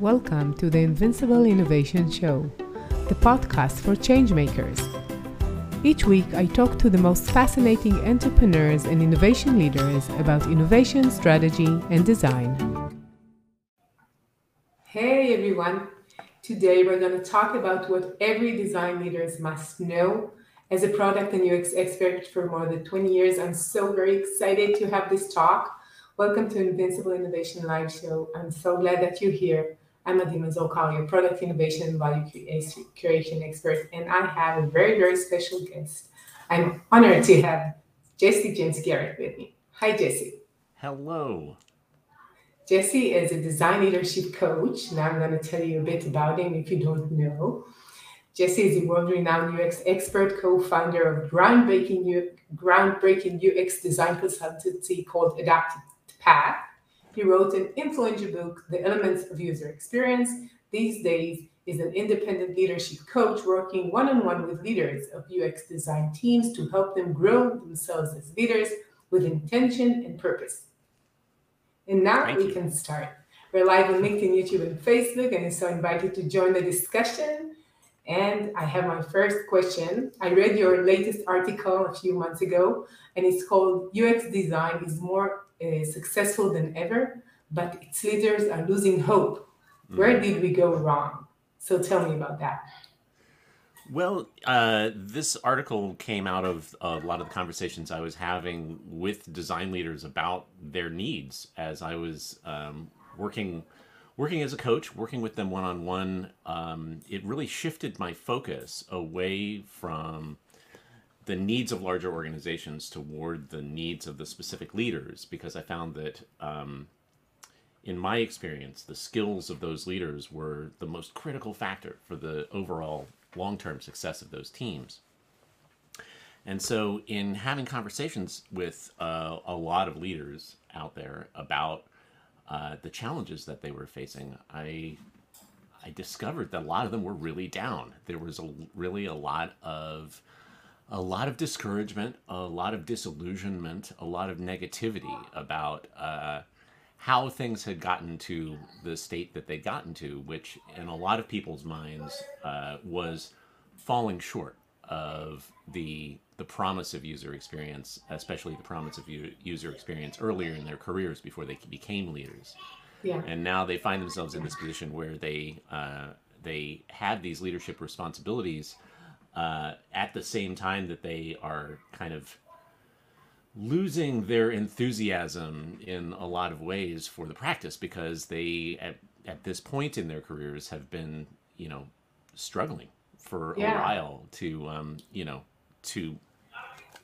Welcome to the Invincible Innovation Show, the podcast for changemakers. Each week, I talk to the most fascinating entrepreneurs and innovation leaders about innovation, strategy, and design. Hey everyone! Today we're going to talk about what every design leader must know. As a product and UX expert for more than 20 years, I'm so very excited to have this talk Welcome to Invincible Innovation Live Show. I'm so glad that you're here. I'm Adima Zolkal, your product innovation and value creation expert, and I have a very, very special guest. I'm honored to have Jesse James Garrett with me. Hi, Jesse. Hello. Jesse is a design leadership coach. Now I'm going to tell you a bit about him if you don't know. Jesse is a world-renowned UX expert, co-founder of groundbreaking, groundbreaking UX design consultancy called Adaptive Path, he wrote an influential book, The Elements of User Experience. These days, is an independent leadership coach working one-on-one with leaders of UX design teams to help them grow themselves as leaders with intention and purpose. And now Thank we you. can start. We're live on LinkedIn, YouTube, and Facebook, and so invited to join the discussion. And I have my first question. I read your latest article a few months ago, and it's called UX Design is More uh, successful than ever, but its leaders are losing hope. Mm. Where did we go wrong? So tell me about that. Well, uh, this article came out of a lot of the conversations I was having with design leaders about their needs as I was um, working working as a coach, working with them one on one. It really shifted my focus away from the needs of larger organizations toward the needs of the specific leaders because I found that um, in my experience, the skills of those leaders were the most critical factor for the overall long term success of those teams. And so, in having conversations with uh, a lot of leaders out there about uh, the challenges that they were facing, I I discovered that a lot of them were really down. There was a, really a lot of a lot of discouragement, a lot of disillusionment, a lot of negativity about uh, how things had gotten to the state that they'd gotten to, which in a lot of people's minds uh, was falling short of the the promise of user experience, especially the promise of user experience earlier in their careers before they became leaders. Yeah. And now they find themselves in this position where they uh, they have these leadership responsibilities uh, at the same time that they are kind of losing their enthusiasm in a lot of ways for the practice because they at, at this point in their careers have been you know struggling for yeah. a while to um, you know to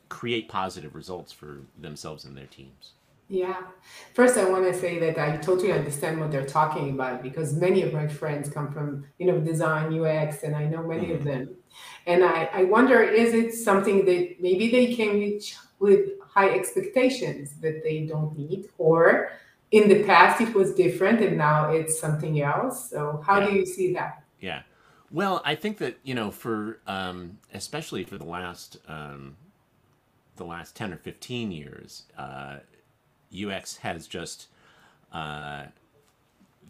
create positive results for themselves and their teams yeah. First, I want to say that I totally understand what they're talking about because many of my friends come from, you know, design, UX, and I know many mm-hmm. of them. And I, I wonder, is it something that maybe they came with, with high expectations that they don't meet, or in the past it was different and now it's something else? So, how yeah. do you see that? Yeah. Well, I think that you know, for um, especially for the last um, the last ten or fifteen years, uh, UX has just uh,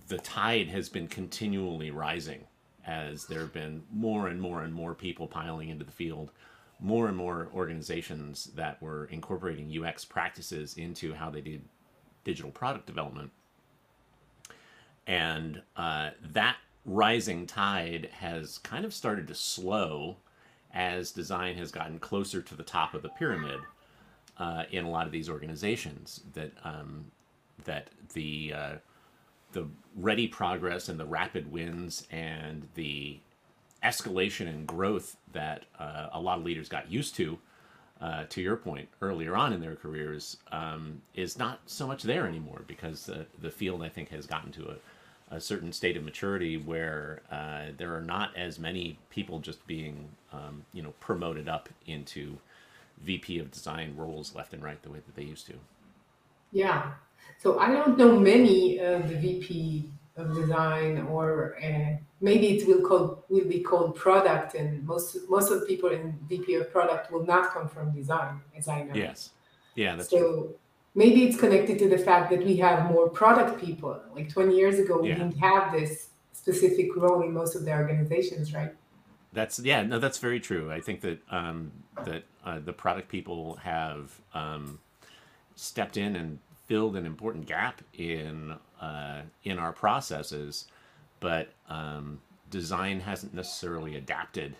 the tide has been continually rising as there have been more and more and more people piling into the field, more and more organizations that were incorporating UX practices into how they did digital product development. And uh, that rising tide has kind of started to slow as design has gotten closer to the top of the pyramid uh, in a lot of these organizations that um, that the uh, the ready progress and the rapid wins and the escalation and growth that uh, a lot of leaders got used to, uh, to your point earlier on in their careers, um, is not so much there anymore because the, the field, I think, has gotten to a, a certain state of maturity where uh, there are not as many people just being, um, you know, promoted up into VP of design roles left and right the way that they used to. Yeah. So I don't know many of the VP of design, or uh, maybe it will called will be called product, and most most of the people in VP of product will not come from design, as I know. Yes. Yeah. That's so true. maybe it's connected to the fact that we have more product people. Like 20 years ago, we yeah. didn't have this specific role in most of the organizations, right? That's yeah, no, that's very true. I think that um, that uh, the product people have um, stepped in and filled an important gap in uh, in our processes, but um, design hasn't necessarily adapted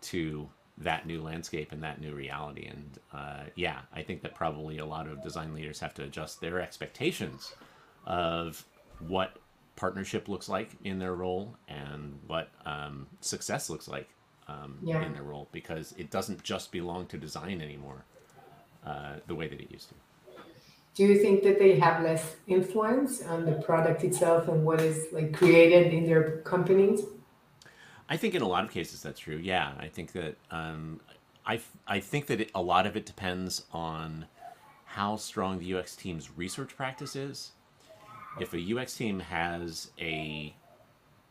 to that new landscape and that new reality. And uh, yeah, I think that probably a lot of design leaders have to adjust their expectations of what partnership looks like in their role and what um, success looks like um, yeah. in their role because it doesn't just belong to design anymore uh, the way that it used to. Do you think that they have less influence on the product itself and what is like created in their companies? I think in a lot of cases that's true. Yeah, I think that um, I I think that it, a lot of it depends on how strong the UX team's research practice is. If a UX team has a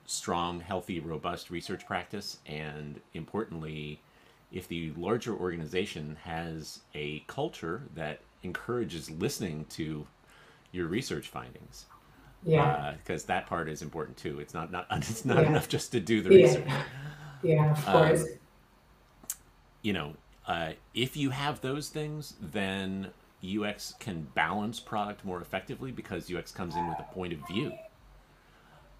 strong, healthy, robust research practice, and importantly, if the larger organization has a culture that encourages listening to your research findings, yeah. Because uh, that part is important too. It's not not it's not yeah. enough just to do the research. Yeah, of um, course. Um, you know, uh, if you have those things, then UX can balance product more effectively because UX comes in with a point of view.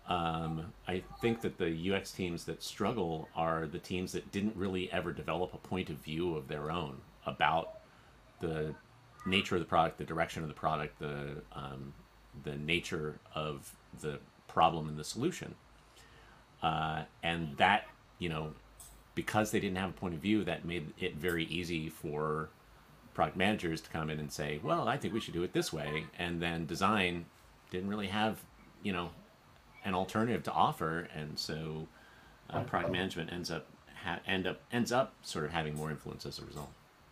Um, I think that the UX teams that struggle are the teams that didn't really ever develop a point of view of their own about the nature of the product, the direction of the product, the um, the nature of the problem and the solution. Uh, and that, you know, because they didn't have a point of view, that made it very easy for product managers to come in and say, well, I think we should do it this way. And then design didn't really have, you know, an alternative to offer. And so uh, product management ends up, ha- end up, ends up sort of having more influence as a result.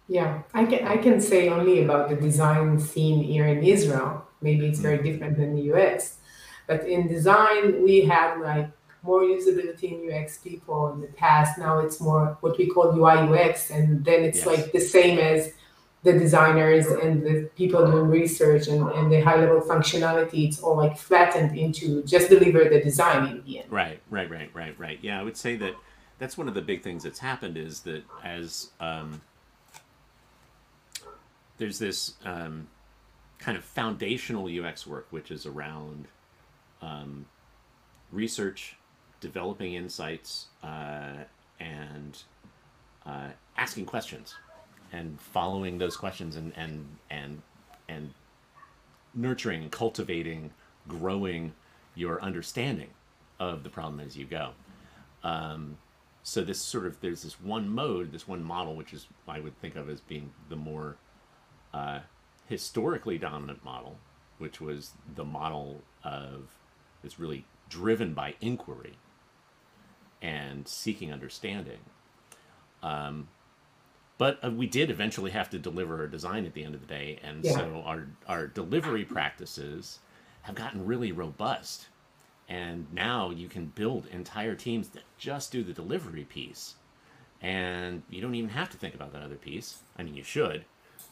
Yeah, I can I can say only about the design scene here in Israel. Maybe it's very different than the US, but in design we had like more usability in UX people in the past. Now it's more what we call UI UX, and then it's yes. like the same as the designers and the people doing research and, and the high level functionality. It's all like flattened into just deliver the design in the end. Right, right, right, right, right. Yeah, I would say that that's one of the big things that's happened is that as um, there's this um, kind of foundational UX work, which is around um, research, developing insights, uh, and uh, asking questions, and following those questions, and and and and nurturing, cultivating, growing your understanding of the problem as you go. Um, so this sort of there's this one mode, this one model, which is I would think of as being the more uh, historically dominant model, which was the model of is really driven by inquiry and seeking understanding. Um, but uh, we did eventually have to deliver a design at the end of the day, and yeah. so our our delivery practices have gotten really robust. And now you can build entire teams that just do the delivery piece, and you don't even have to think about that other piece. I mean, you should,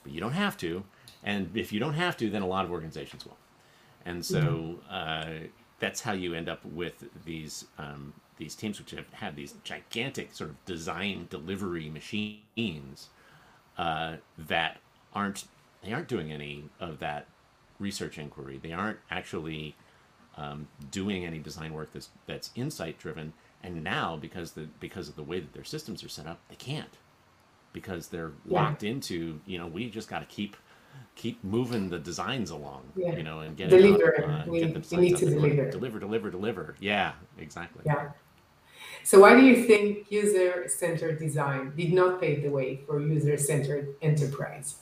but you don't have to. And if you don't have to, then a lot of organizations will. And so mm-hmm. uh, that's how you end up with these um, these teams, which have had these gigantic sort of design delivery machines uh, that aren't they aren't doing any of that research inquiry. They aren't actually um, doing any design work that's that's insight driven. And now, because the because of the way that their systems are set up, they can't because they're yeah. locked into you know we just got to keep keep moving the designs along yeah. you know and get deliver it up, uh, we, get we need to deliver deliver deliver deliver yeah exactly yeah so why do you think user-centered design did not pave the way for user-centered enterprise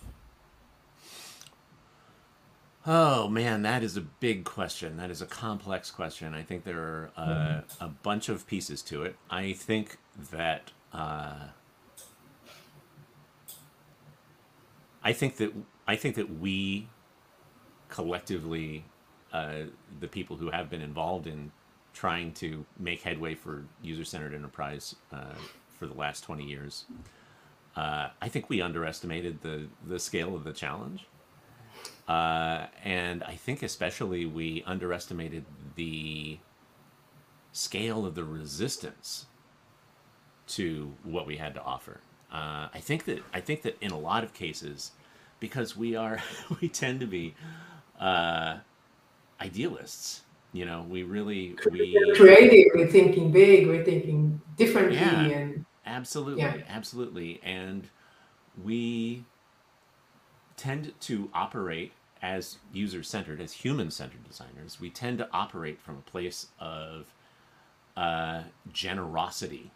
Oh man, that is a big question. That is a complex question. I think there are uh, mm-hmm. a bunch of pieces to it. I think that uh, I think that I think that we collectively, uh, the people who have been involved in trying to make headway for user-centered enterprise uh, for the last 20 years, uh, I think we underestimated the the scale of the challenge, uh, and I think especially we underestimated the scale of the resistance to what we had to offer. Uh, I think that I think that in a lot of cases, because we are we tend to be uh, idealists. You know, we really we we're creative. We're thinking big. We're thinking differently, yeah, and absolutely, yeah. absolutely, and we tend to operate as user centered, as human centered designers. We tend to operate from a place of uh, generosity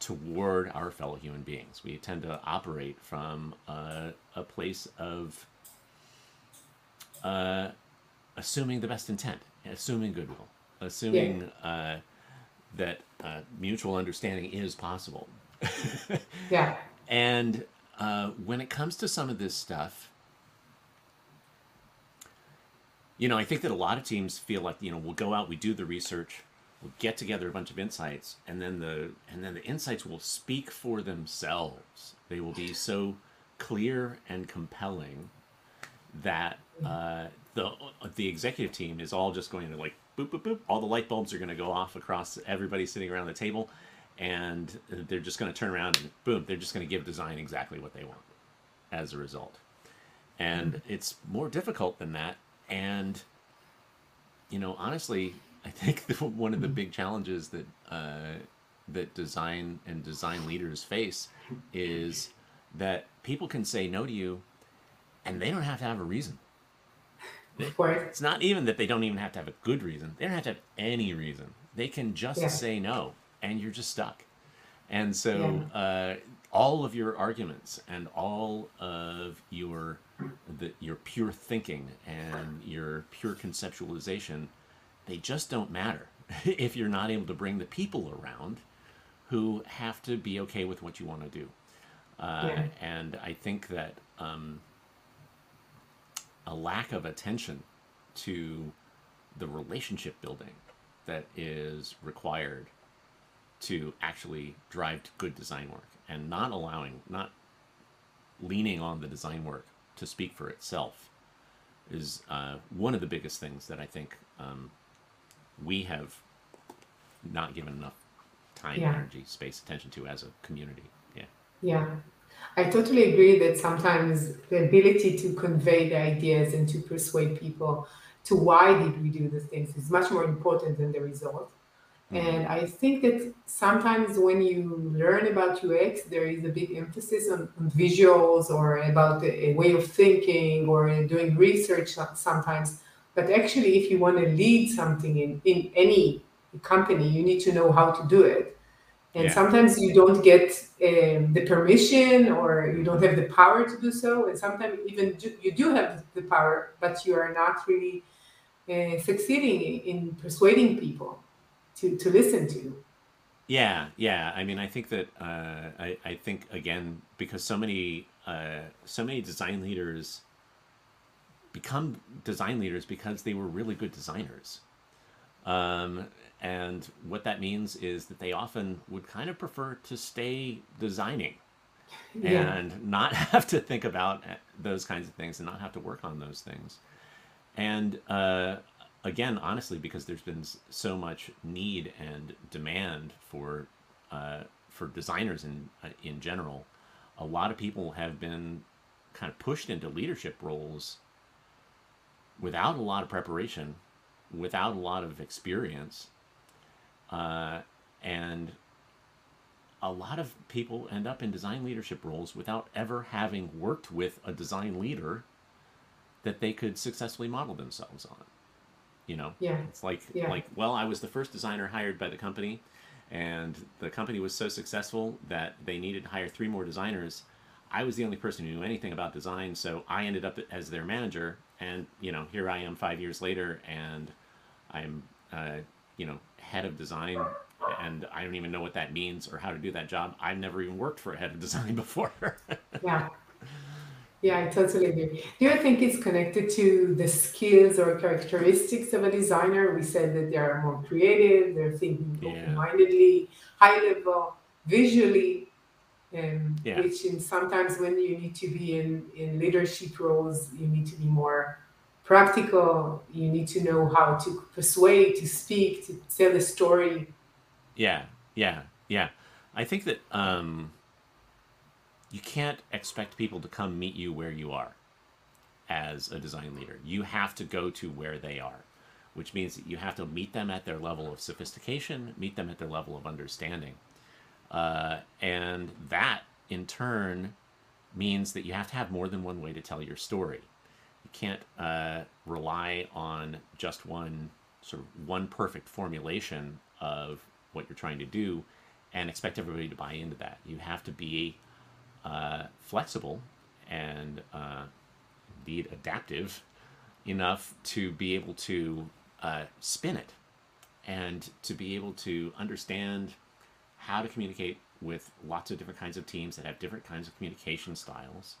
toward our fellow human beings. We tend to operate from uh, a place of uh, assuming the best intent, assuming goodwill, assuming uh, that uh, mutual understanding is possible. yeah. And uh, when it comes to some of this stuff, you know, I think that a lot of teams feel like, you know, we'll go out, we do the research, we'll get together a bunch of insights, and then the and then the insights will speak for themselves. They will be so clear and compelling that uh, the the executive team is all just going to like boop boop boop. All the light bulbs are going to go off across everybody sitting around the table, and they're just going to turn around and boom, they're just going to give design exactly what they want as a result. And it's more difficult than that. And you know, honestly, I think the, one of the big challenges that uh, that design and design leaders face is that people can say no to you, and they don't have to have a reason. It's not even that they don't even have to have a good reason. They don't have to have any reason. They can just Yeah. say no, and you're just stuck. And so, uh, all of your arguments and all of your the, your pure thinking and your pure conceptualization, they just don't matter if you're not able to bring the people around who have to be okay with what you want to do. Uh, Yeah. And I think that um, a lack of attention to the relationship building that is required to actually drive good design work and not allowing, not leaning on the design work to speak for itself is uh, one of the biggest things that I think um, we have not given enough time, Yeah. energy, space, attention to as a community. Yeah. Yeah, I totally agree that sometimes the ability to convey the ideas and to persuade people to why did we do the things is much more important than the result. Mm-hmm. And I think that sometimes when you learn about UX, there is a big emphasis on, on visuals or about a, a way of thinking or doing research sometimes. But actually, if you want to lead something in, in any company, you need to know how to do it. And Yeah. sometimes you don't get um, the permission or you don't have the power to do so. And sometimes even do, you do have the power, but you are not really uh, succeeding in persuading people to, to listen to. Yeah, yeah. I mean, I think that uh, I, I think again because so many uh, so many design leaders become design leaders because they were really good designers. Um, and what that means is that they often would kind of prefer to stay designing Yeah. and not have to think about those kinds of things and not have to work on those things. And uh, again, honestly, because there's been so much need and demand for uh, for designers in uh, in general, a lot of people have been kind of pushed into leadership roles without a lot of preparation, without a lot of experience, uh, and a lot of people end up in design leadership roles without ever having worked with a design leader that they could successfully model themselves on. You know, Yeah. it's like Yeah. like well, I was the first designer hired by the company, and the company was so successful that they needed to hire three more designers. I was the only person who knew anything about design, so I ended up as their manager. And you know, here I am five years later, and I'm uh, you know head of design, and I don't even know what that means or how to do that job. I've never even worked for a head of design before. Yeah. Yeah, I totally agree. Do you think it's connected to the skills or characteristics of a designer? We said that they are more creative, they're thinking open-mindedly, high level, visually, and Yeah. which in sometimes when you need to be in, in leadership roles, you need to be more practical. You need to know how to persuade, to speak, to tell a story. Yeah, yeah, yeah. I think that um, you can't expect people to come meet you where you are as a design leader. You have to go to where they are, which means that you have to meet them at their level of sophistication, meet them at their level of understanding. Uh, and that, in turn, means that you have to have more than one way to tell your story. You can't uh, rely on just one sort of one perfect formulation of what you're trying to do and expect everybody to buy into that. You have to be uh, flexible and uh, indeed adaptive enough to be able to uh, spin it and to be able to understand how to communicate with lots of different kinds of teams that have different kinds of communication styles.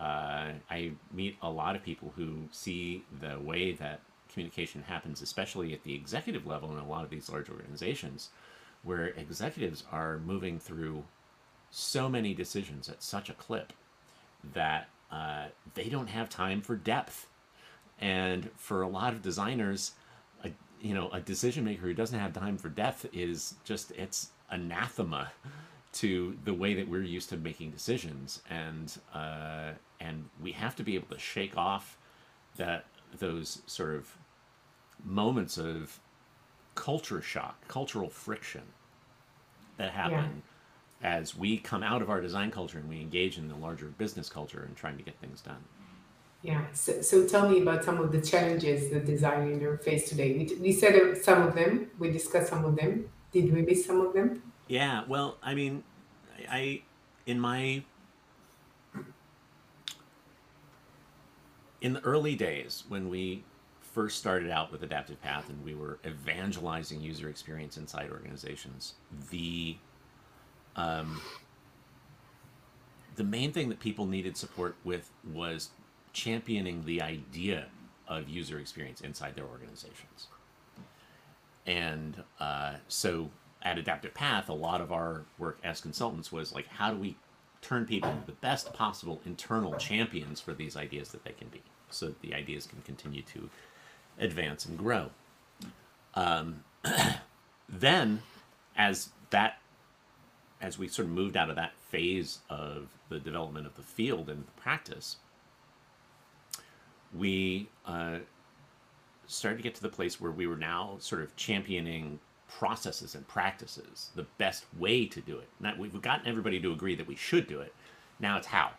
Uh, I meet a lot of people who see the way that communication happens, especially at the executive level in a lot of these large organizations, where executives are moving through so many decisions at such a clip that uh, they don't have time for depth. And for a lot of designers, a, you know, a decision maker who doesn't have time for depth is just it's anathema to the way that we're used to making decisions, and uh, and we have to be able to shake off that those sort of moments of culture shock, cultural friction that happen yeah. as we come out of our design culture and we engage in the larger business culture and trying to get things done. Yeah. So, so tell me about some of the challenges the design leader face today. We, we said some of them. We discussed some of them. Did we miss some of them? Yeah. Well, I mean, I in my in the early days when we first started out with Adaptive Path and we were evangelizing user experience inside organizations, the um, the main thing that people needed support with was championing the idea of user experience inside their organizations. And uh, so at Adaptive Path, a lot of our work as consultants was like, how do we turn people into the best possible internal champions for these ideas that they can be, so that the ideas can continue to advance and grow. Um, then, as that, as we sort of moved out of that phase of the development of the field and the practice, we uh, started to get to the place where we were now sort of championing processes and practices, the best way to do it. We've gotten everybody to agree that we should do it. Now it's how.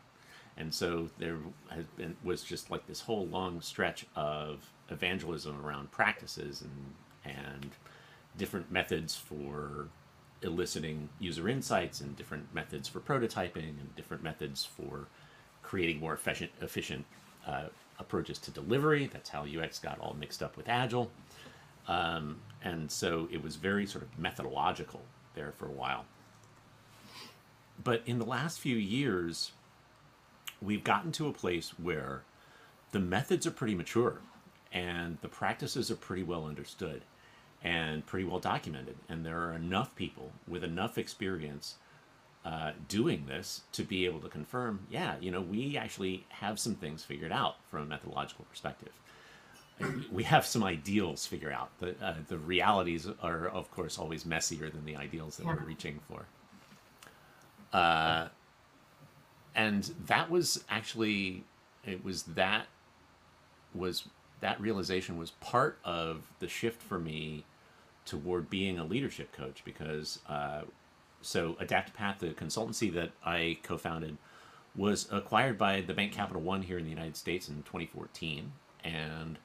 And so there has been was just like this whole long stretch of evangelism around practices and and different methods for eliciting user insights and different methods for prototyping and different methods for creating more efficient efficient uh, approaches to delivery. That's how UX got all mixed up with Agile. Um, and so it was very sort of methodological there for a while. But in the last few years, we've gotten to a place where the methods are pretty mature and the practices are pretty well understood and pretty well documented. And there are enough people with enough experience uh, doing this to be able to confirm, yeah, you know, we actually have some things figured out from a methodological perspective. We have some ideals figured out. The, uh, the realities are, of course, always messier than the ideals that yeah. we're reaching for. Uh, and that was actually, it was that was that realization was part of the shift for me toward being a leadership coach because uh, so Adaptive Path, the consultancy that I co-founded, was acquired by the bank Capital One here in the United States in 2014, and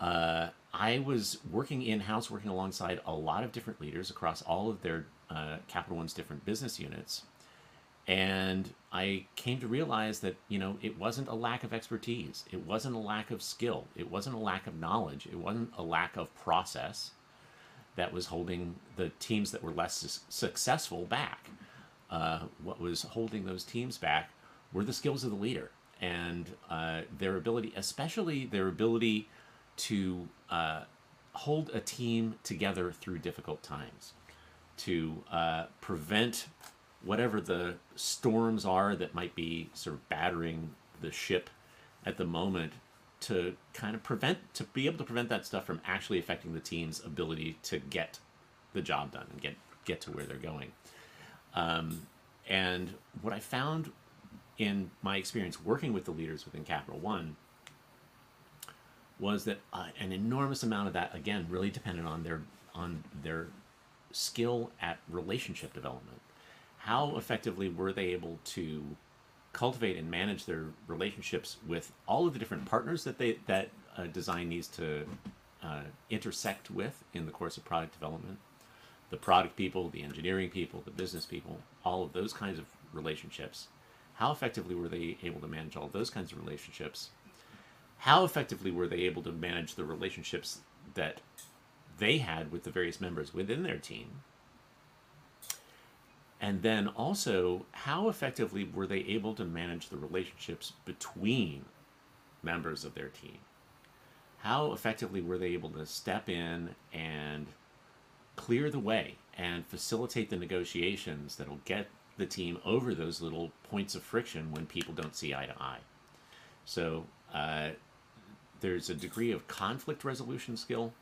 uh, I was working in house, working alongside a lot of different leaders across all of their uh, Capital One's different business units, and I came to realize that, you know, it wasn't a lack of expertise. It wasn't a lack of skill. It wasn't a lack of knowledge. It wasn't a lack of process that was holding the teams that were less su- successful back. Uh, what was holding those teams back were the skills of the leader and uh, their ability, especially their ability to uh, hold a team together through difficult times, to uh, prevent whatever the storms are that might be sort of battering the ship at the moment to kind of prevent to be able to prevent that stuff from actually affecting the team's ability to get the job done and get get to where they're going. Um, and what I found in my experience working with the leaders within Capital One was that uh, an enormous amount of that again really depended on their on their skill at relationship development. How effectively were they able to cultivate and manage their relationships with all of the different partners that they that uh, design needs to uh, intersect with in the course of product development? The product people, the engineering people, the business people, all of those kinds of relationships. How effectively were they able to manage all those kinds of relationships? How effectively were they able to manage the relationships that they had with the various members within their team? And then also, how effectively were they able to manage the relationships between members of their team? How effectively were they able to step in and clear the way and facilitate the negotiations that'll get the team over those little points of friction when people don't see eye to eye? So, uh, there's a degree of conflict resolution skill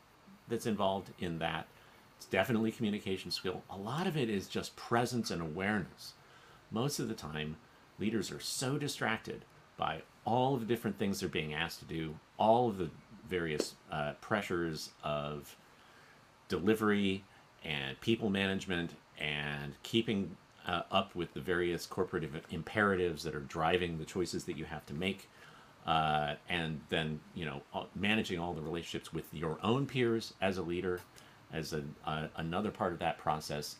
that's involved in that it's definitely communication skill. A lot of it is just presence and awareness. Most of the time, leaders are so distracted by all of the different things they're being asked to do, all of the various uh, pressures of delivery and people management and keeping uh, up with the various corporate imperatives that are driving the choices that you have to make. Uh, and then, you know, managing all the relationships with your own peers as a leader as a, uh, another part of that process,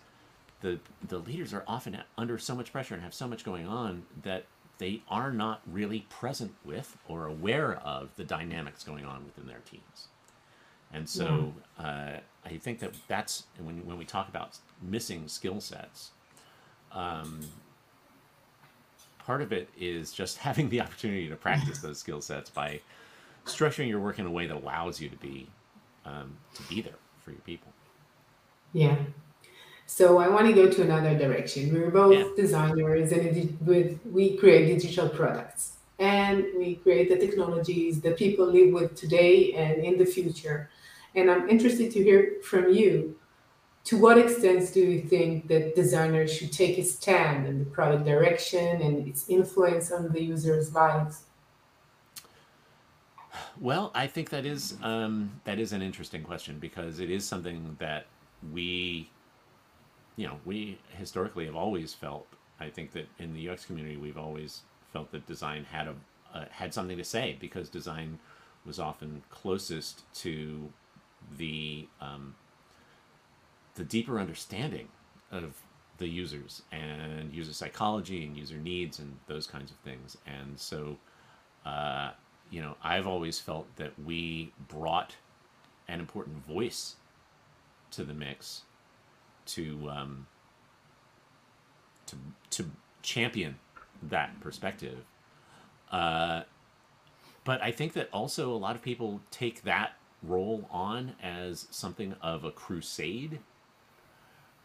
the the leaders are often under so much pressure and have so much going on that they are not really present with or aware of the dynamics going on within their teams. And so yeah. uh, I think that that's when when we talk about missing skill sets. Um, part of it is just having the opportunity to practice those skill sets by structuring your work in a way that allows you to be um, to be there for your people. Yeah. So I want to go to another direction. We're both yeah. designers and with we create digital products and we create the technologies that people live with today and in the future. And I'm interested to hear from you. To what extent do you think that designers should take a stand in the product direction and its influence on the user's lives? Well, I think that is um, that is an interesting question because it is something that we, you know, we historically have always felt. I think that in the UX community, we've always felt that design had a uh, had something to say because design was often closest to the um, the deeper understanding of the users and user psychology and user needs and those kinds of things. And so, uh, you know, I've always felt that we brought an important voice to the mix to um, to to champion that perspective. Uh, but I think that also a lot of people take that role on as something of a crusade.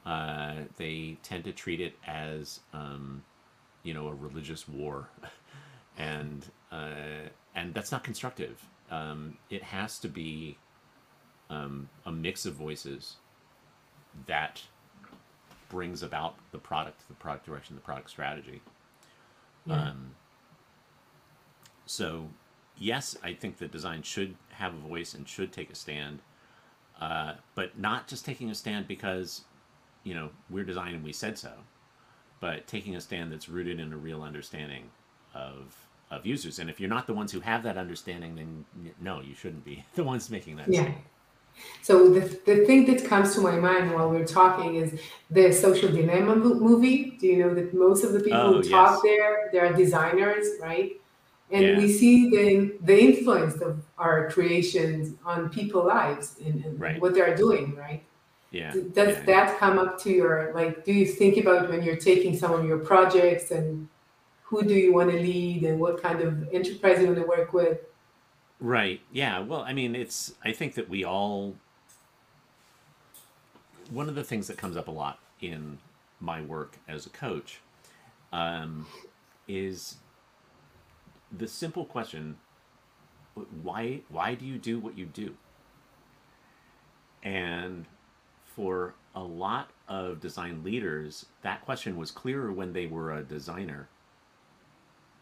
Uh, they tend to treat it as um, you know a religious war, and uh, and that's not constructive. Um, it has to be um, a mix of voices that brings about the product, the product direction, the product strategy. Yeah. Um, so, yes, I think that design should have a voice and should take a stand, uh, but not just taking a stand because, you know, we're design and we said so, but taking a stand that's rooted in a real understanding of of users. And if you're not the ones who have that understanding, then no, you shouldn't be the ones making that. Yeah. So the, the thing that comes to my mind while we're talking is the social dilemma movie. Do you know that most of the people oh, who talk yes. there, they are designers, right? And yeah. we see the the influence of our creations on people's lives and, and right. what they're doing, right? Yeah. Does yeah. that come up to your like? Do you think about when you're taking some of your projects and who do you want to lead and what kind of enterprise you want to work with? Right. Yeah. Well, I mean, it's, I think that we all, one of the things that comes up a lot in my work as a coach um, is the simple question why why do you do what you do? And for a lot of design leaders, that question was clearer when they were a designer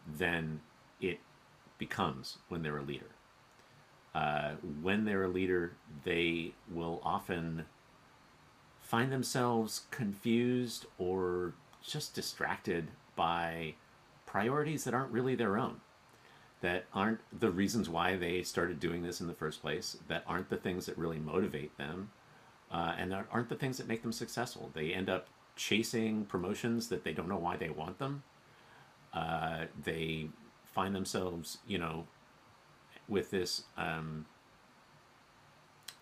than it becomes when they're a leader. Uh, when they're a leader, they will often find themselves confused or just distracted by priorities that aren't really their own, that aren't the reasons why they started doing this in the first place, that aren't the things that really motivate them, uh, and that aren't the things that make them successful. They end up chasing promotions that they don't know why they want them. Uh, they find themselves, you know, with this um,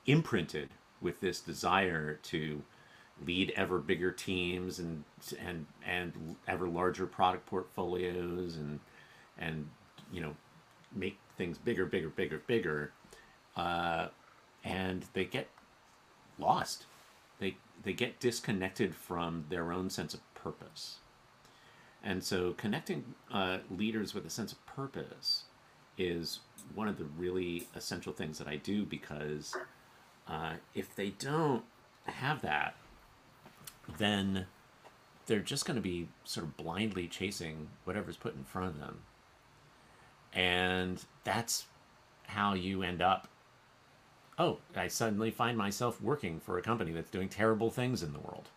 imprinted with this desire to lead ever bigger teams and and and ever larger product portfolios and and you know make things bigger bigger bigger bigger uh, and they get lost. They they get disconnected from their own sense of purpose and so connecting uh, leaders with a sense of purpose is one of the really essential things that I do because uh, if they don't have that, then they're just going to be sort of blindly chasing whatever's put in front of them. And that's how you end up. Oh, I suddenly find myself working for a company that's doing terrible things in the world.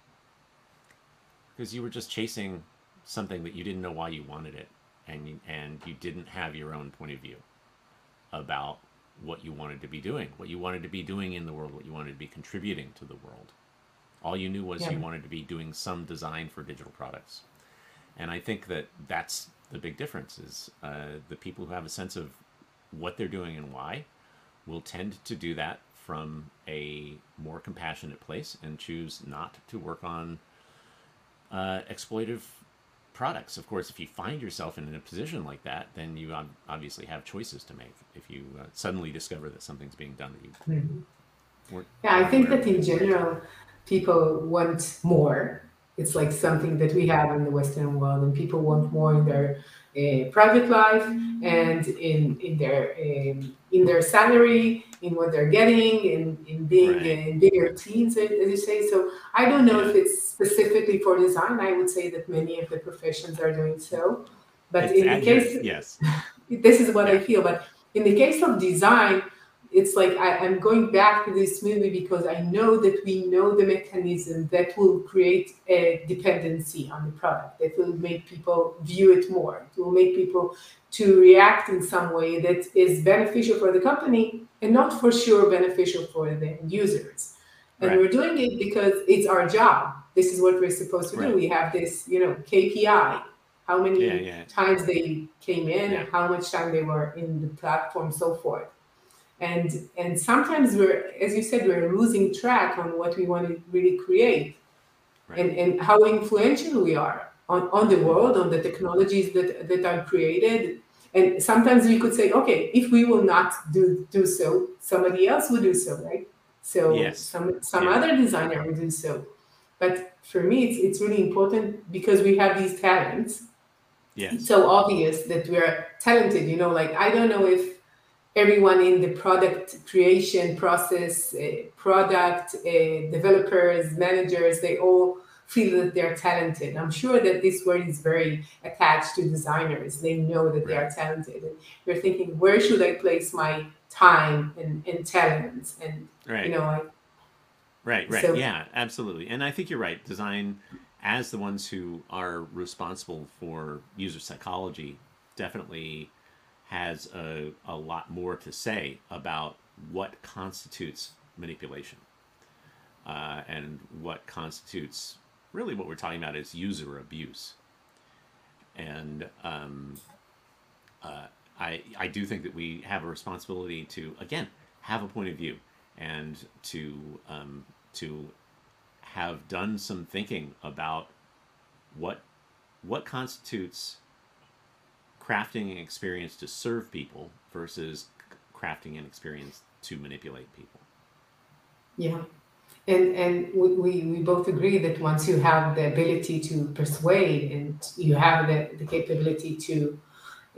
Because you were just chasing something that you didn't know why you wanted it and you, and you didn't have your own point of view about what you wanted to be doing, what you wanted to be doing in the world, what you wanted to be contributing to the world. All you knew was yeah. you wanted to be doing some design for digital products. And I think that that's the big difference is uh, the people who have a sense of what they're doing and why will tend to do that from a more compassionate place and choose not to work on uh, exploitive products. Of course, if you find yourself in a position like that, then you obviously have choices to make. If you uh, suddenly discover that something's being done that you mm-hmm. yeah, I think that in general, people want more. It's like something that we have in the Western world, and people want more in their private life and in in their um, in their salary, in what they're getting, in in being right. in bigger teams, as you say. So I don't know if it's specifically for design. I would say that many of the professions are doing so, but it's in the case, yes, this is what yeah. I feel. But in the case of design, it's like I, am going back to this movie because I know that we know the mechanism that will create a dependency on the product, that will make people view it more, it will make people to react in some way that is beneficial for the company and not for sure beneficial for the users. And right. we're doing it because it's our job. This is what we're supposed to right. do. We have this, you know, KPI. How many yeah, yeah. times they came in, yeah. how much time they were in the platform, so forth and and sometimes we're as you said we're losing track on what we want to really create right. and and how influential we are on, on the world on the technologies that that are created and sometimes we could say okay if we will not do do so somebody else will do so right so yes. some some yeah. other designer will do so but for me it's it's really important because we have these talents yeah. it's so obvious that we're talented you know like i don't know if everyone in the product creation process, uh, product uh, developers, managers, they all feel that they're talented. I'm sure that this word is very attached to designers. They know that they are talented. And you're thinking, where should I place my time and, and talents? And, right. you know, I, Right, right. So, yeah, absolutely. And I think you're right. Design, as the ones who are responsible for user psychology, definitely has a, a lot more to say about what constitutes manipulation uh, and what constitutes really what we're talking about is user abuse. And um, uh, I, I do think that we have a responsibility to, again, have a point of view and to, um, to have done some thinking about what, what constitutes crafting an experience to serve people versus crafting an experience to manipulate people. Yeah. And, and we, we both agree that once you have the ability to persuade and you have the, the capability to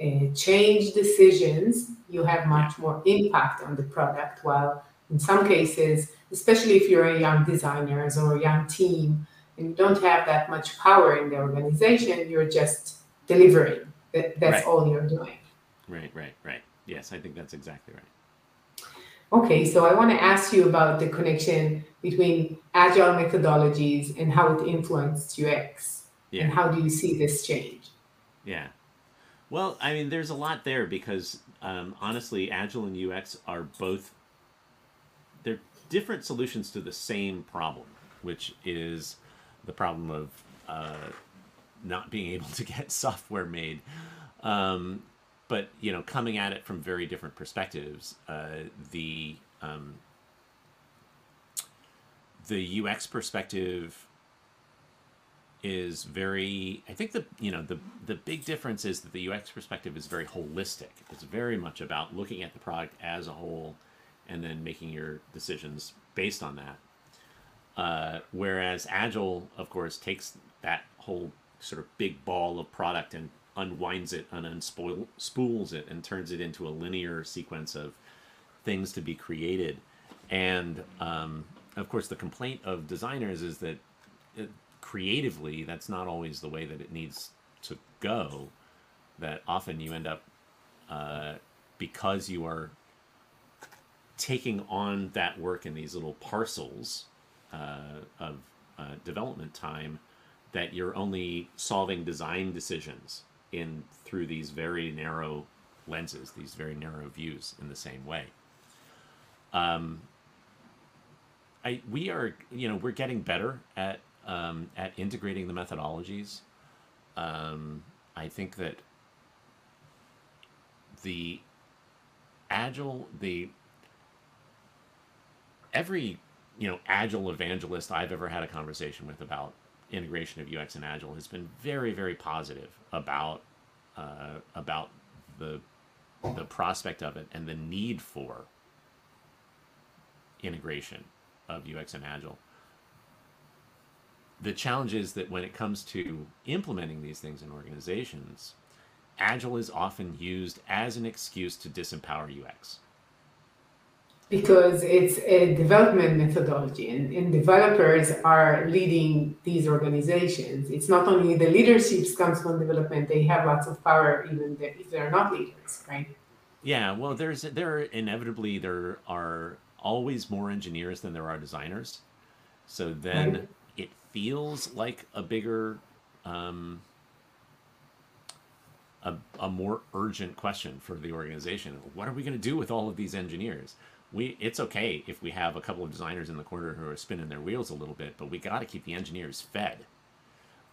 uh, change decisions, you have much more impact on the product. While in some cases, especially if you're a young designer or a young team, and you don't have that much power in the organization, you're just delivering. That, that's right. all you're doing. Right, right, right. Yes, I think that's exactly right. Okay, so I want to ask you about the connection between agile methodologies and how it influenced UX. Yeah. And how do you see this change? Yeah. Well, I mean, there's a lot there because um, honestly, Agile and UX are both they're different solutions to the same problem, which is the problem of uh, not being able to get software made. Um, but you know, coming at it from very different perspectives. Uh, the um, the UX perspective is very i think the you know the the big difference is that the ux perspective is very holistic it's very much about looking at the product as a whole and then making your decisions based on that uh, whereas agile of course takes that whole sort of big ball of product and unwinds it and unspools it and turns it into a linear sequence of things to be created and um, of course the complaint of designers is that it, creatively, that's not always the way that it needs to go. That often you end up, uh, because you are taking on that work in these little parcels uh, of uh, development time, that you're only solving design decisions in through these very narrow lenses, these very narrow views in the same way. Um, I, we are, you know, we're getting better at um, at integrating the methodologies. Um, I think that the agile, the every you know agile evangelist I've ever had a conversation with about integration of UX and agile has been very very positive about uh, about the the prospect of it and the need for integration of UX and agile the challenge is that when it comes to implementing these things in organizations, Agile is often used as an excuse to disempower UX. Because it's a development methodology, and, and developers are leading these organizations. It's not only the leadership comes from development; they have lots of power, even if they're not leaders, right? Yeah, well, there's there inevitably there are always more engineers than there are designers. So then right it feels like a bigger um, a, a more urgent question for the organization what are we going to do with all of these engineers we it's okay if we have a couple of designers in the corner who are spinning their wheels a little bit but we got to keep the engineers fed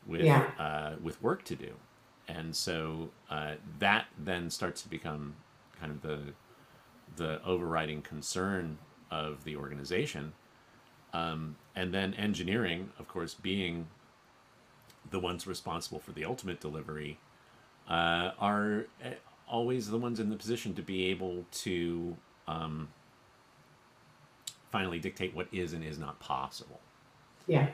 with yeah. uh, with work to do and so uh, that then starts to become kind of the the overriding concern of the organization um, and then engineering, of course, being the ones responsible for the ultimate delivery, uh, are eh, always the ones in the position to be able to um, finally dictate what is and is not possible. Yeah.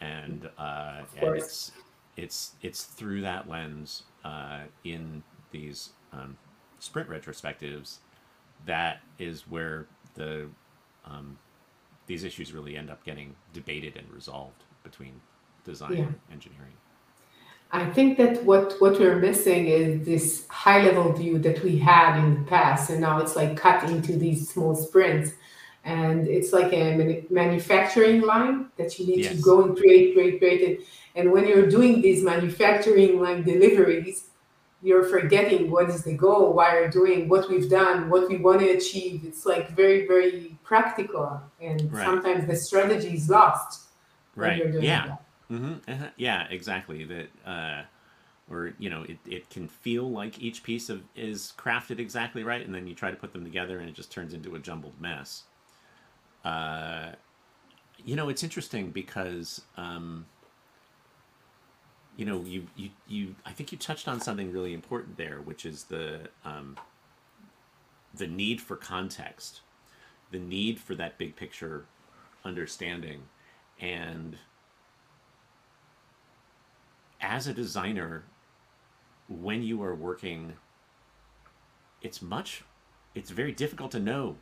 And, uh, and it's it's it's through that lens uh, in these um, sprint retrospectives that is where the um, these issues really end up getting debated and resolved between design yeah. and engineering. I think that what what we're missing is this high level view that we had in the past, and now it's like cut into these small sprints, and it's like a manufacturing line that you need yes. to go and create, create, create, and, and when you're doing these manufacturing line deliveries, you're forgetting what is the goal, why you're doing, what we've done, what we want to achieve. It's like very, very practical, and right. sometimes the strategy is lost. Right. yeah. Mm-hmm. Uh-huh. Yeah. Exactly. That. Uh, or you know, it, it can feel like each piece of is crafted exactly right, and then you try to put them together, and it just turns into a jumbled mess. Uh, you know, it's interesting because. Um, you know, you, you, you, I think you touched on something really important there, which is the, um, the need for context, the need for that big picture understanding. And as a designer, when you are working it's much it's very difficult to know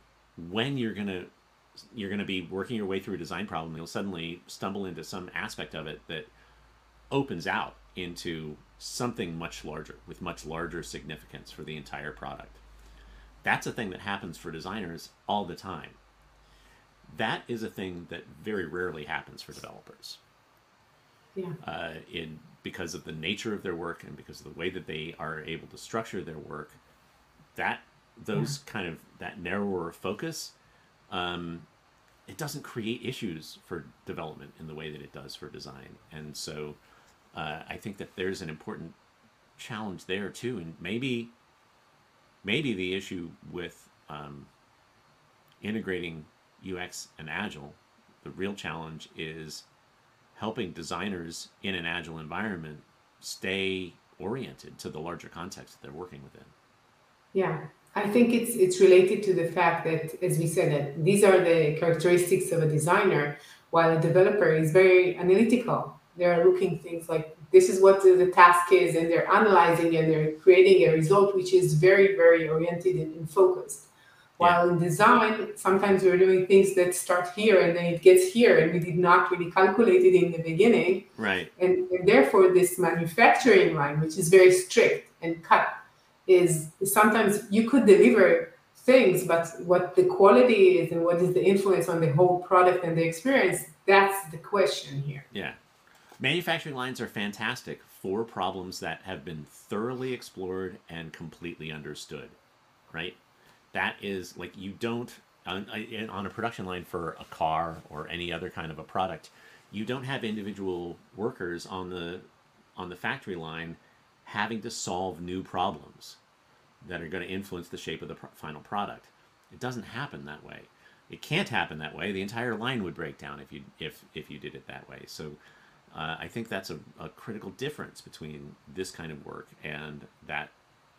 when you're gonna you're gonna be working your way through a design problem. You'll suddenly stumble into some aspect of it that opens out into something much larger with much larger significance for the entire product. That's a thing that happens for designers all the time. That is a thing that very rarely happens for developers. Yeah. Uh, in because of the nature of their work and because of the way that they are able to structure their work, that those yeah. kind of that narrower focus, um, it doesn't create issues for development in the way that it does for design. And so, uh, I think that there's an important challenge there too, and maybe maybe the issue with um, integrating UX and Agile, the real challenge is helping designers in an Agile environment stay oriented to the larger context that they're working within. Yeah, I think it's it's related to the fact that, as we said, that these are the characteristics of a designer, while a developer is very analytical. They're looking things like this is what the, task is and they're analyzing and they're creating a result which is very very oriented and, and focused while yeah. in design sometimes we're doing things that start here and then it gets here and we did not really calculate it in the beginning right and, and therefore this manufacturing line which is very strict and cut is sometimes you could deliver things but what the quality is and what is the influence on the whole product and the experience that's the question here yeah Manufacturing lines are fantastic for problems that have been thoroughly explored and completely understood, right? That is like you don't on, on a production line for a car or any other kind of a product, you don't have individual workers on the on the factory line having to solve new problems that are going to influence the shape of the final product. It doesn't happen that way. It can't happen that way. The entire line would break down if you if if you did it that way. So uh, I think that's a, a, critical difference between this kind of work and that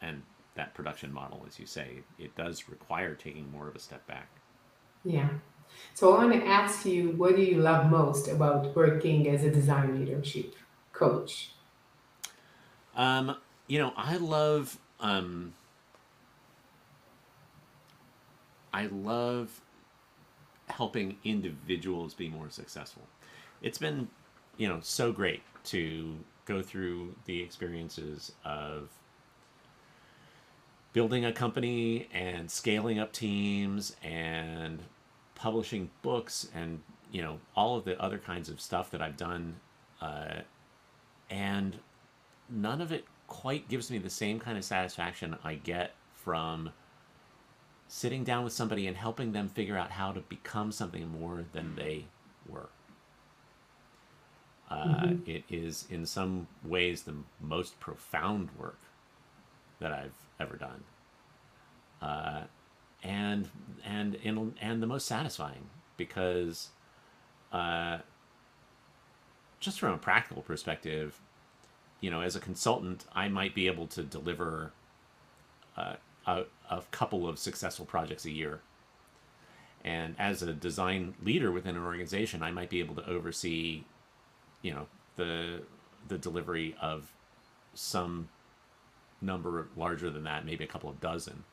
and that production model, as you say. It does require taking more of a step back. Yeah. So I want to ask you, what do you love most about working as a design leadership coach? Um, you know, I love um, I love helping individuals be more successful. It's been you know so great to go through the experiences of building a company and scaling up teams and publishing books and you know all of the other kinds of stuff that I've done uh, and none of it quite gives me the same kind of satisfaction I get from sitting down with somebody and helping them figure out how to become something more than they were. Uh, mm-hmm. it is, in some ways, the most profound work that I've ever done, uh, and and and and the most satisfying because, uh, just from a practical perspective, you know, as a consultant, I might be able to deliver uh, a, a couple of successful projects a year. And as a design leader within an organization, I might be able to oversee you know the the delivery of some number larger than that, maybe a couple of dozen.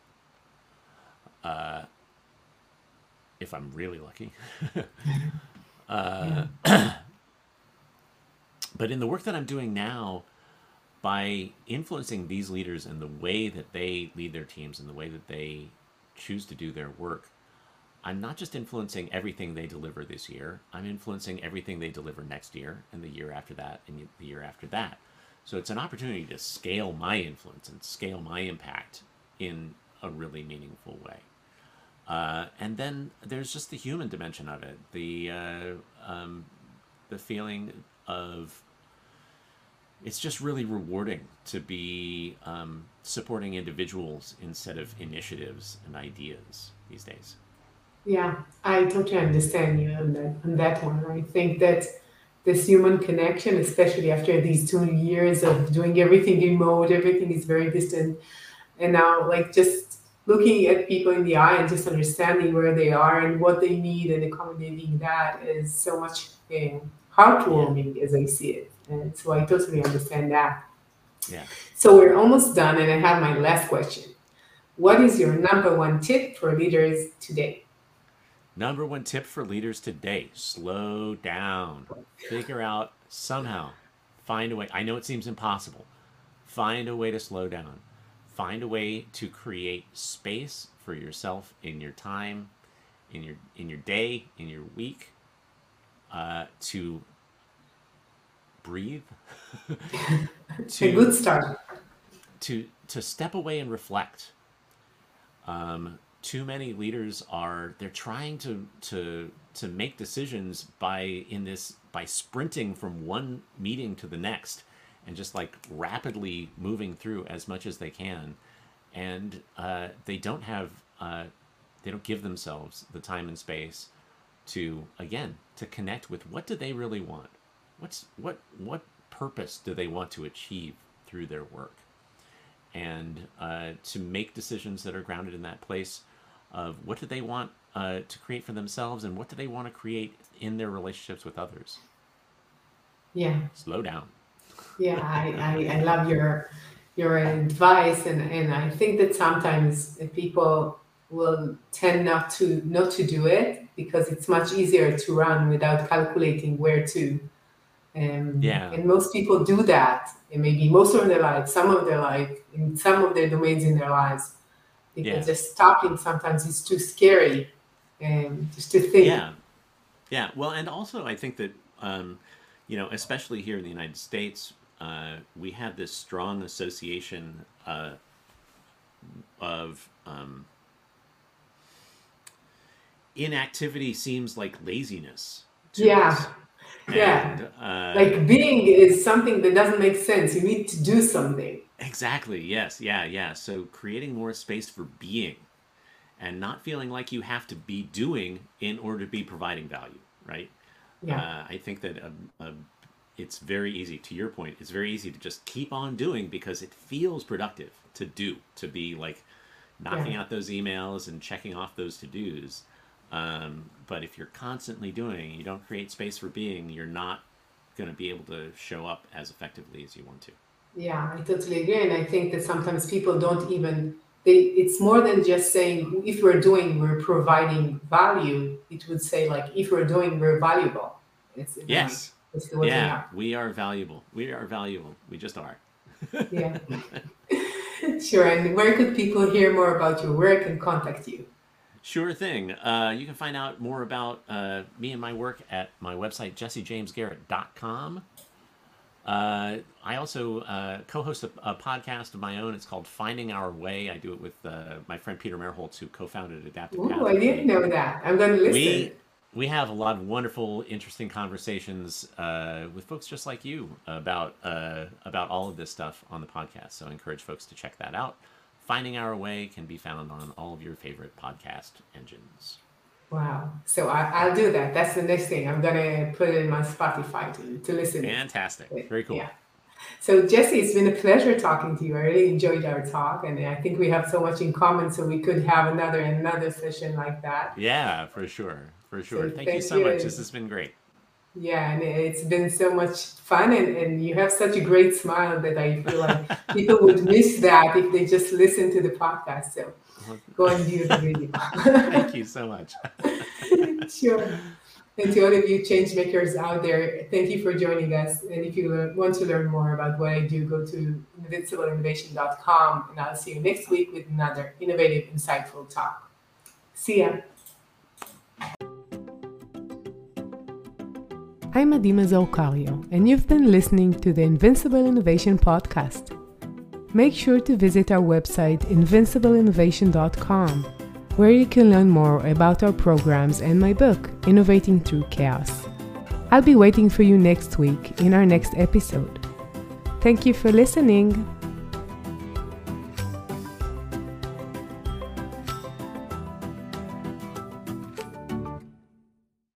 Uh, if I'm really lucky. uh, but in the work that I'm doing now, by influencing these leaders in the way that they lead their teams and the way that they choose to do their work, I'm not just influencing everything they deliver this year, I'm influencing everything they deliver next year and the year after that and the year after that. So it's an opportunity to scale my influence and scale my impact in a really meaningful way. Uh, and then there's just the human dimension of it, the uh, um, the feeling of it's just really rewarding to be um, supporting individuals instead of initiatives and ideas these days. Yeah, I totally understand you on that on that one. I think that this human connection, especially after these two years of doing everything remote, everything is very distant, and now like just looking at people in the eye and just understanding where they are and what they need and accommodating that is so much um, heartwarming as I see it. And so I totally understand that. Yeah. So we're almost done, and I have my last question. what is your number one tip for leaders today? Number one tip for leaders today slow down. Figure out somehow, find a way. I know it seems impossible. Find a way to slow down. Find a way to create space for yourself in your time, in your in your day, in your week, uh, to breathe. to, a good start. To to step away and reflect. Um, too many leaders are they're trying to to to make decisions by in this by sprinting from one meeting to the next and just like rapidly moving through as much as they can and uh, they don't have uh, they don't give themselves the time and space to again to connect with what do they really want what's what what purpose do they want to achieve through their work and uh, to make decisions that are grounded in that place of what do they want uh, to create for themselves and what do they want to create in their relationships with others. Yeah. Slow down. Yeah, I, I, I love your your advice and, and I think that sometimes people will tend not to not to do it because it's much easier to run without calculating where to. Um, yeah. And most people do that, and maybe most of their life, some of their life, in some of their domains in their lives because yeah. just stopping sometimes is too scary and just to think yeah yeah well and also i think that um, you know especially here in the united states uh, we have this strong association uh, of um, inactivity seems like laziness yeah us. Yeah uh, like being is something that doesn't make sense you need to do something Exactly. Yes. Yeah. Yeah. So creating more space for being and not feeling like you have to be doing in order to be providing value, right? Yeah. Uh, I think that um, um, it's very easy, to your point, it's very easy to just keep on doing because it feels productive to do, to be like knocking yeah. out those emails and checking off those to dos. Um, but if you're constantly doing, you don't create space for being, you're not going to be able to show up as effectively as you want to. Yeah, I totally agree. And I think that sometimes people don't even they it's more than just saying if we're doing we're providing value. It would say like if we're doing we're valuable. It's, yes. It's yeah, we are valuable. We are valuable. We just are. yeah. sure. And where could people hear more about your work and contact you? Sure thing. Uh, you can find out more about uh, me and my work at my website, jessejamesgarrett.com. Uh, I also uh, co-host a, a, podcast of my own. It's called Finding Our Way. I do it with uh, my friend Peter Merholz, who co-founded Adaptive. Oh, I didn't know that. I'm going to listen. We, we have a lot of wonderful, interesting conversations uh, with folks just like you about uh, about all of this stuff on the podcast. So I encourage folks to check that out. Finding Our Way can be found on all of your favorite podcast engines. Wow. So I, will do that. That's the next thing. I'm going to put it in my Spotify to, to listen. Fantastic. Very cool. Yeah. So Jesse, it's been a pleasure talking to you. I really enjoyed our talk, and I think we have so much in common. So we could have another another session like that. Yeah, for sure, for sure. So thank, thank, you so you. much. This has been great. Yeah, and it's been so much fun, and, and you have such a great smile that I feel like people would miss that if they just listen to the podcast. So uh-huh. go and view the video. Thank you so much. sure. And to all of you change makers out there, thank you for joining us. And if you want to learn more about what I do, go to invincibleinnovation.com and I'll see you next week with another innovative, insightful talk. See ya. I'm Adima Zaukario, and you've been listening to the Invincible Innovation Podcast make sure to visit our website invincibleinnovation.com, where you can learn more about our programs and my book, Innovating Through Chaos. I'll be waiting for you next week in our next episode. Thank you for listening.